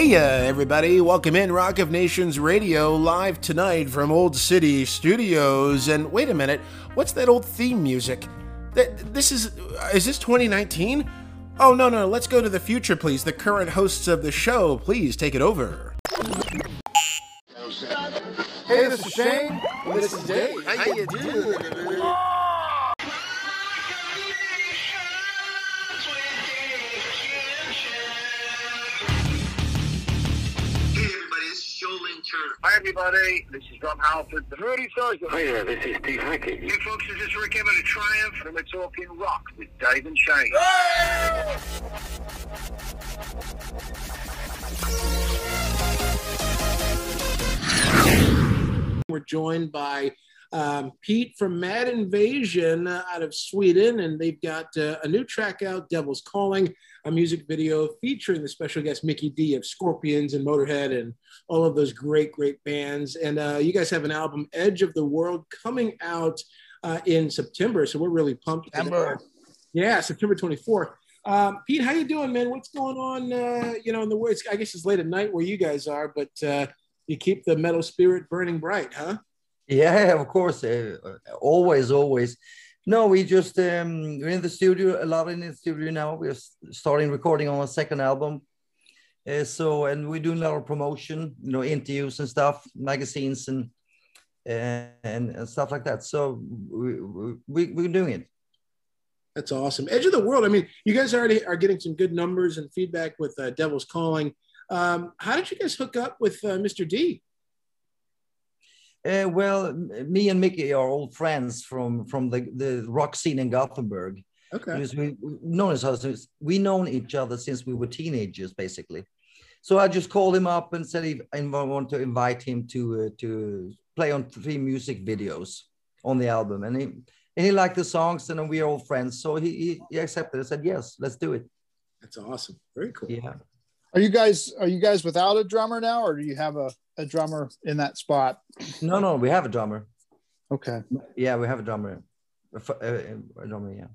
Hey, uh, everybody, welcome in Rock of Nations Radio live tonight from Old City Studios. And wait a minute, what's that old theme music? That This is. Is this 2019? Oh, no, no, let's go to the future, please. The current hosts of the show, please take it over. Hey, this is Shane. This is Dave. How you doing? Hi, everybody. This is Rob Halford, the Rudy Sergeant. Hi there, this is Steve Hackett. You folks, this is Rik Emmett of Triumph, and we're talking rock with Dave and Shane. We're joined by um, Pete from Mad Invasion out of Sweden, and they've got uh, a new track out, Devil's Calling, a music video featuring the special guest Mikkey Dee of Scorpions and Motorhead and all of those great, great bands. And uh, you guys have an album, Edge of the World, coming out uh, in September, so we're really pumped. September. Yeah, September 24th. Um, Pete, how you doing, man? What's going on? Uh, you know, in the words, I guess it's late at night where you guys are, but uh, you keep the metal spirit burning bright, huh? Yeah, of course. Uh, always, always. No, we just um, we're in the studio a lot in the studio now. We're starting recording on a second album. Uh, so, and we're doing a lot of promotion, you know, interviews and stuff, magazines and and, and stuff like that. So we, we we're doing it. That's awesome. Edge of the World. I mean, you guys already are getting some good numbers and feedback with uh, Devil's Calling. Um, how did you guys hook up with uh, Mr. Dee? Uh, well, me and Mikkey are old friends from from the, the rock scene in Gothenburg. Okay. Because we we've known each other, since- we known each other since we were teenagers, basically. So I just called him up and said if I want to invite him to uh, to play on three music videos on the album, and he and he liked the songs, and we are all friends. So he he, he accepted. I said yes, let's do it. That's awesome. Very cool. Yeah. Are you guys are you guys without a drummer now, or do you have a, a drummer in that spot? No, no, we have a drummer. Okay, Yeah, we have a drummer. A, f- a- a drummer, yeah.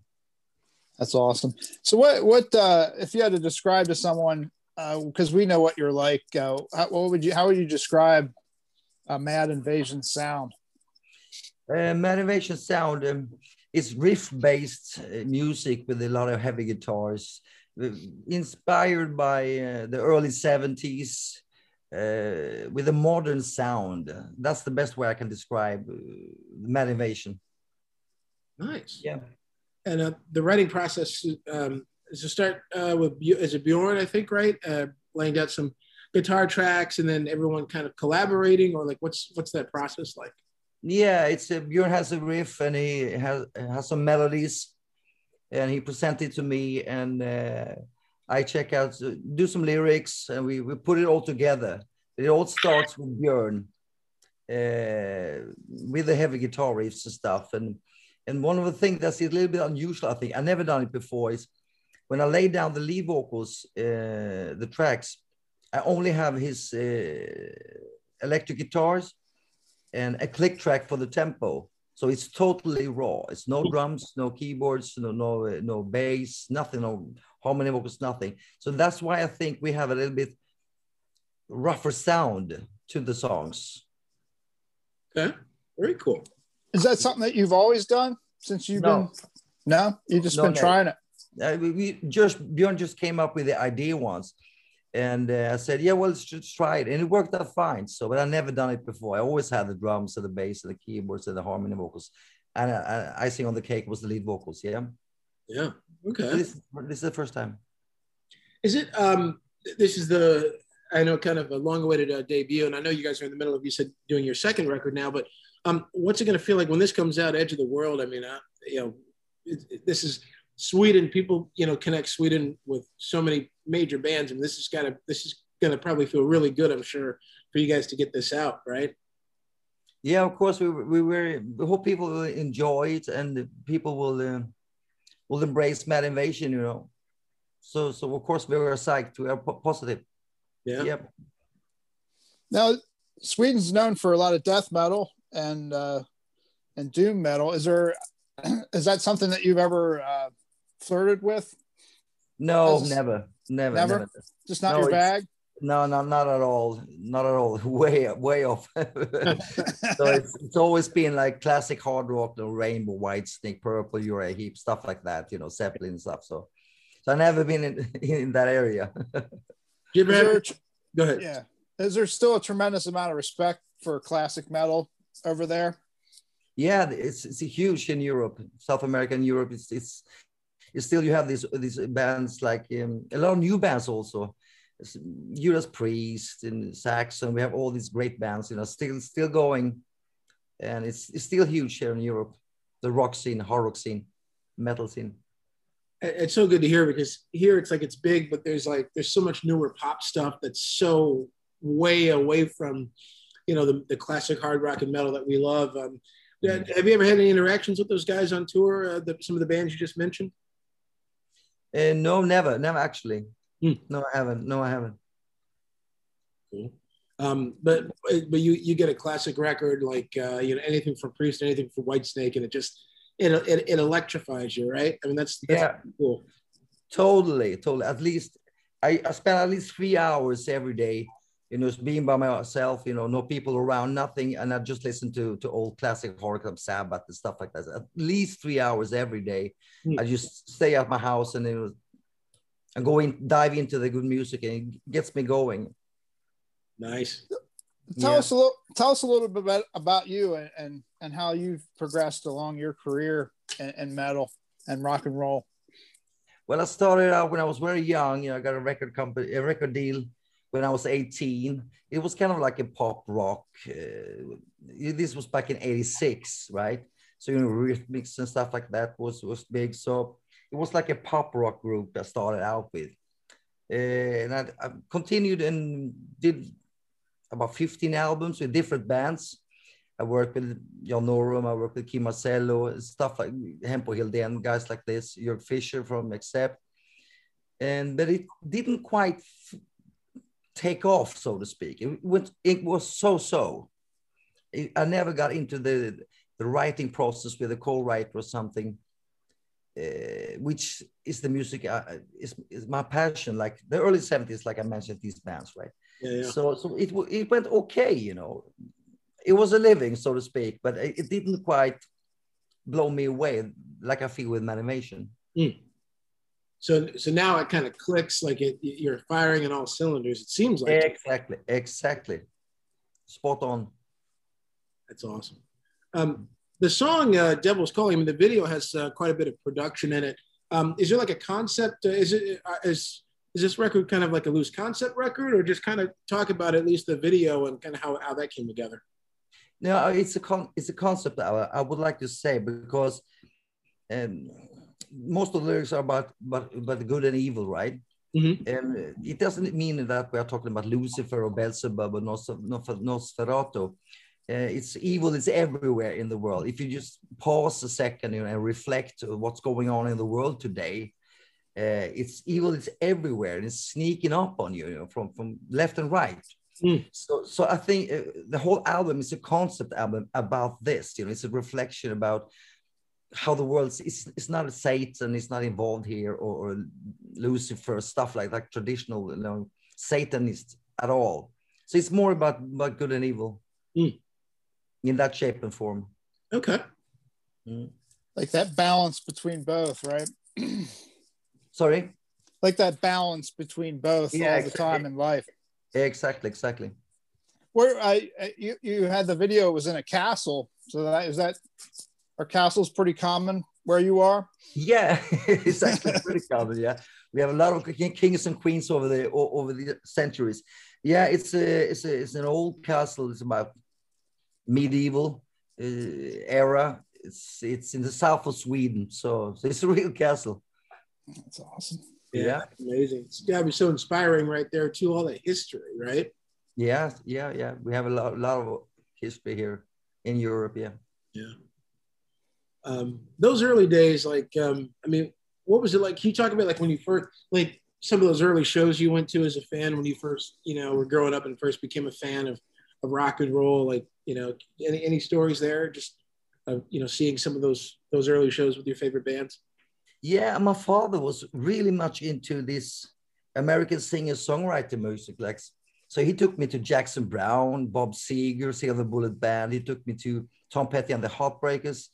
that's awesome. So what what uh, if you had to describe to someone because we know what you're like? Uh, how, what would you how would you describe a Mad Invasion sound? Uh, Mad Invasion Sound um, is riff-based uh, music with a lot of heavy guitars, uh, inspired by uh, the early 70s uh, with a modern sound. That's the best way I can describe uh, Mad Invasion. Nice. Yeah. And uh, the writing process um, is to start uh, with is it Bjorn, I think, right? Uh, laying down some guitar tracks and then everyone kind of collaborating, or like what's what's that process like? Yeah, it's a, Björn has a riff and he has has some melodies, and he presented to me, and uh, I check out, do some lyrics, and we we put it all together. It all starts with Björn, uh, with the heavy guitar riffs and stuff, and and one of the things that's a little bit unusual, I think, I never done it before, is when I lay down the lead vocals, uh, the tracks, I only have his uh, electric guitars and a click track for the tempo. So it's totally raw. It's no drums, no keyboards, no no uh, no bass, nothing, no harmony vocals, nothing. So that's why I think we have a little bit rougher sound to the songs. Okay. Very cool. Is that something that you've always done since you've No. been? No, you just No, been no. trying it. Uh, we, we just Björn just came up with the idea once, and uh, I said, "Yeah, well, let's just try it," and it worked out fine. So, but I never done it before. I always had the drums and the bass and the keyboards and the harmony vocals, and uh, icing on the cake was the lead vocals. Yeah, Yeah. So Okay. this, this is the first time. Is it? Um, this is the I know kind of a long-awaited uh, debut, and I know you guys are in the middle of you said doing your second record now. But um, what's it going to feel like when this comes out? Edge of the World. I mean, uh, you know, it, it- this is Sweden. People, you know, connect Sweden with so many major bands, and this is kind of this is going to probably feel really good. I'm sure for you guys to get this out, right? Yeah, of course, we we were. We hope people will enjoy it and people will uh, will embrace Mad Invasion. You know, so so of course we were psyched. We are po- positive. Yeah. Yep. Now, Sweden's known for a lot of death metal and uh, and doom metal. Is there is that something that you've ever uh, flirted with? No, As- never, never, Never? never. Just not No, your bag. No, no, not at all. Not at all. Way, way off. so it's, it's always been like classic hard rock, the Rainbow, Whitesnake, Purple, Uriah Heep, stuff like that. You know, Zeppelin stuff. So, so I've never been in in that area. you ever Is there a tr- go ahead. yeah. Is there still a tremendous amount of respect for classic metal over there? yeah, it's it's huge in Europe, South America and Europe. It's it's, it's still you have these these bands like um, a lot of new bands also. Judas Priest and Saxon. We have all these great bands, you know, still still going, and it's it's still huge here in Europe. The rock scene, hard rock scene, metal scene. It's so good to hear because here it's like it's big, but there's like there's so much newer pop stuff that's so way away from, you know, the, the classic hard rock and metal that we love. Um, yeah, Have you ever had any interactions with those guys on tour? Uh, the, some of the bands you just mentioned. Uh, no, never, never actually. Hmm. No, I haven't. No, I haven't. Cool. Um, but but you you get a classic record like uh, you know anything from Priest, anything from Whitesnake, and it just it it, it electrifies you, right? I mean that's, that's Yeah. cool. Totally, totally. At least I, I spend at least three hours every day, you know, just being by myself, you know, no people around, nothing. And I just listen to to old classic horror club Sabbath and stuff like that. At least three hours every day. Hmm. I just stay at my house and then I go in, dive into the good music and it gets me going. Nice. Tell Yeah. us a little. Tell us a little bit about, about you and, and and how you've progressed along your career in, in metal and rock and roll. Well, I started out when I was very young. You know, I got a record company, a record deal when I was 18. It was kind of like a pop rock. Uh, this was back in '86, right? So you know, rhythmics and stuff like that was was big. So it was like a pop rock group I started out with, uh, and I, I continued and did about 15 albums with different bands. I worked with John Norum, I worked with Kee Marcello, stuff like Hempo Hilden, guys like this, Jörg Fischer from Accept. And but it didn't quite take off, so to speak. It went, it was so-so. It- I never got into the the writing process with a co-writer or something, uh, which is the music uh, is, is my passion. Like the early 70s, like I mentioned, these bands, right? Yeah, yeah. So, so it, it went okay, you know. It was a living, so to speak, but it, it didn't quite blow me away like I feel with Mad Invasion. So so now it kind of clicks like it, you're firing in all cylinders. It seems like Exactly, exactly. Spot on. that's awesome. Um, the song uh, "Devil's Calling," I mean, the video has uh, quite a bit of production in it. Um, is there like a concept? Uh, is it uh, is is this record kind of like a loose concept record, or just kind of talk about at least the video and kind of how, how that came together? No, it's a con- it's a concept I, I would like to say because um, most of the lyrics are about about the good and evil, right? Mhm. And it doesn't mean that we are talking about Lucifer or Beelzebub or Nos- Nos- Nosferatu. Uh, it's evil is everywhere in the world. If you just pause a second you know, and reflect what's going on in the world today, uh, it's evil is everywhere and it's sneaking up on you, you know, from from left and right. Mm. So, so I think uh, the whole album is a concept album about this. You know, it's a reflection about how the world is. It's not Satan. It's not involved here, or, or Lucifer stuff like that. Traditional, you know, Satanist at all. So it's more about about good and evil Mm. in that shape and form. Okay. Like that balance between both, right? Sorry. Like that balance between both Yeah, all the time in life. Exactly. Exactly. Where I you you had the video it was in a castle, so that is that are castles pretty common where you are? Yeah, it's actually pretty common. Yeah, we have a lot of kings and queens over the over the centuries. Yeah, it's a it's a it's an old castle. It's about medieval uh, era. It's it's in the south of Sweden, so, so it's a real castle. That's awesome. Yeah. Amazing. It's got to be so inspiring right there too. All the history, right? Yeah, yeah, yeah. We have a lot, lot of history here in Europe. Yeah. Yeah. Um, those early days, like, um, I mean, what was it like? Can you talk about like when you first, like some of those early shows you went to as a fan when you first, you know, were growing up and first became a fan of, of rock and roll? Like, you know, any any stories there? Just, uh, you know, seeing some of those those early shows with your favorite bands. Yeah, my father was really much into this American singer songwriter music. Like, so he took me to Jackson Browne, Bob Seger, Silver Bullet Band. He took me to Tom Petty and the Heartbreakers.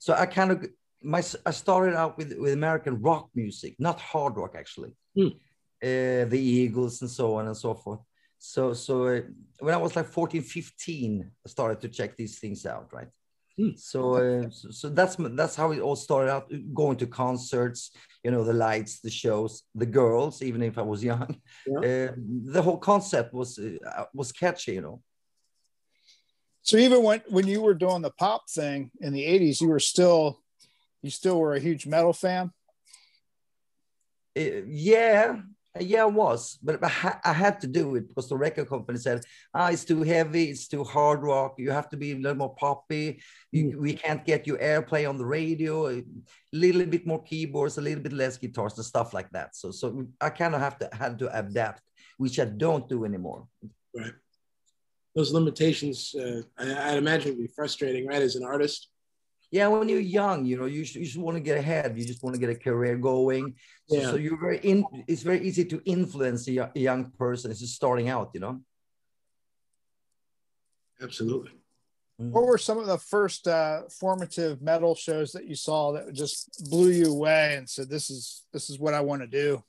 So I kind of my I started out with with American rock music, not hard rock actually. Hmm. Uh, the Eagles and so on and so forth. So so uh, when I was like 14, 15, I started to check these things out, right? Hmm. So, uh, so so that's that's how it all started out. Going to concerts, you know, the lights, the shows, the girls. Even if I was young, Yeah. uh, the whole concept was uh, was catchy, you know. So even when when you were doing the pop thing in the '80s, you were still you still were a huge metal fan. Uh, yeah, yeah, I was, but I, ha- I had to do it because the record company said, "Ah, it's too heavy, it's too hard rock. You have to be a little more poppy. You, we can't get you airplay on the radio. A little bit more keyboards, a little bit less guitars, and stuff like that." So, so I kind of have to had to adapt, which I don't do anymore. Right. Those limitations, uh, I, I'd imagine, would be frustrating, right? As an artist. Yeah, when you're young, you know, you, you just want to get ahead. You just want to get a career going. So, Yeah. so you're very in. It's very easy to influence a, a young person. It's just starting out, you know. Absolutely. What were some of the first uh, formative metal shows that you saw that just blew you away and said, "This is this is what I want to do"?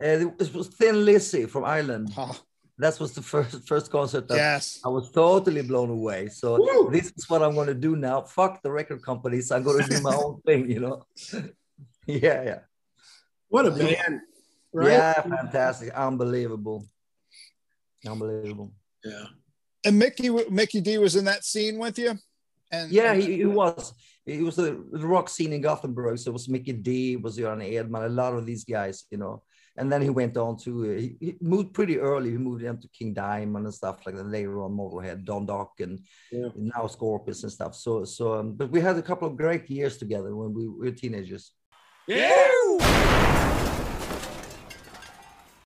Uh, it was Thin Lizzy from Ireland. Oh, That was the first first concert that yes. I was totally blown away. So Woo! this is what I'm going to do now. Fuck the record companies. I'm going to do my own thing. You know. yeah, yeah, What a band. Right? yeah. Fantastic, unbelievable, unbelievable. Yeah. And Mikkey Mikkey Dee was in that scene with you. And Yeah, he, he was. He was the, the rock scene in Gothenburg. So it was Mikkey Dee, it was Göran Edman, a lot of these guys, you know. And then he went on to, uh, he, he moved pretty early. He moved into King Diamond and stuff like that. Later on, Motorhead, Don Dokken, and Yeah. now Scorpions and stuff. So, so, um, but we had a couple of great years together when we were teenagers. Yeah.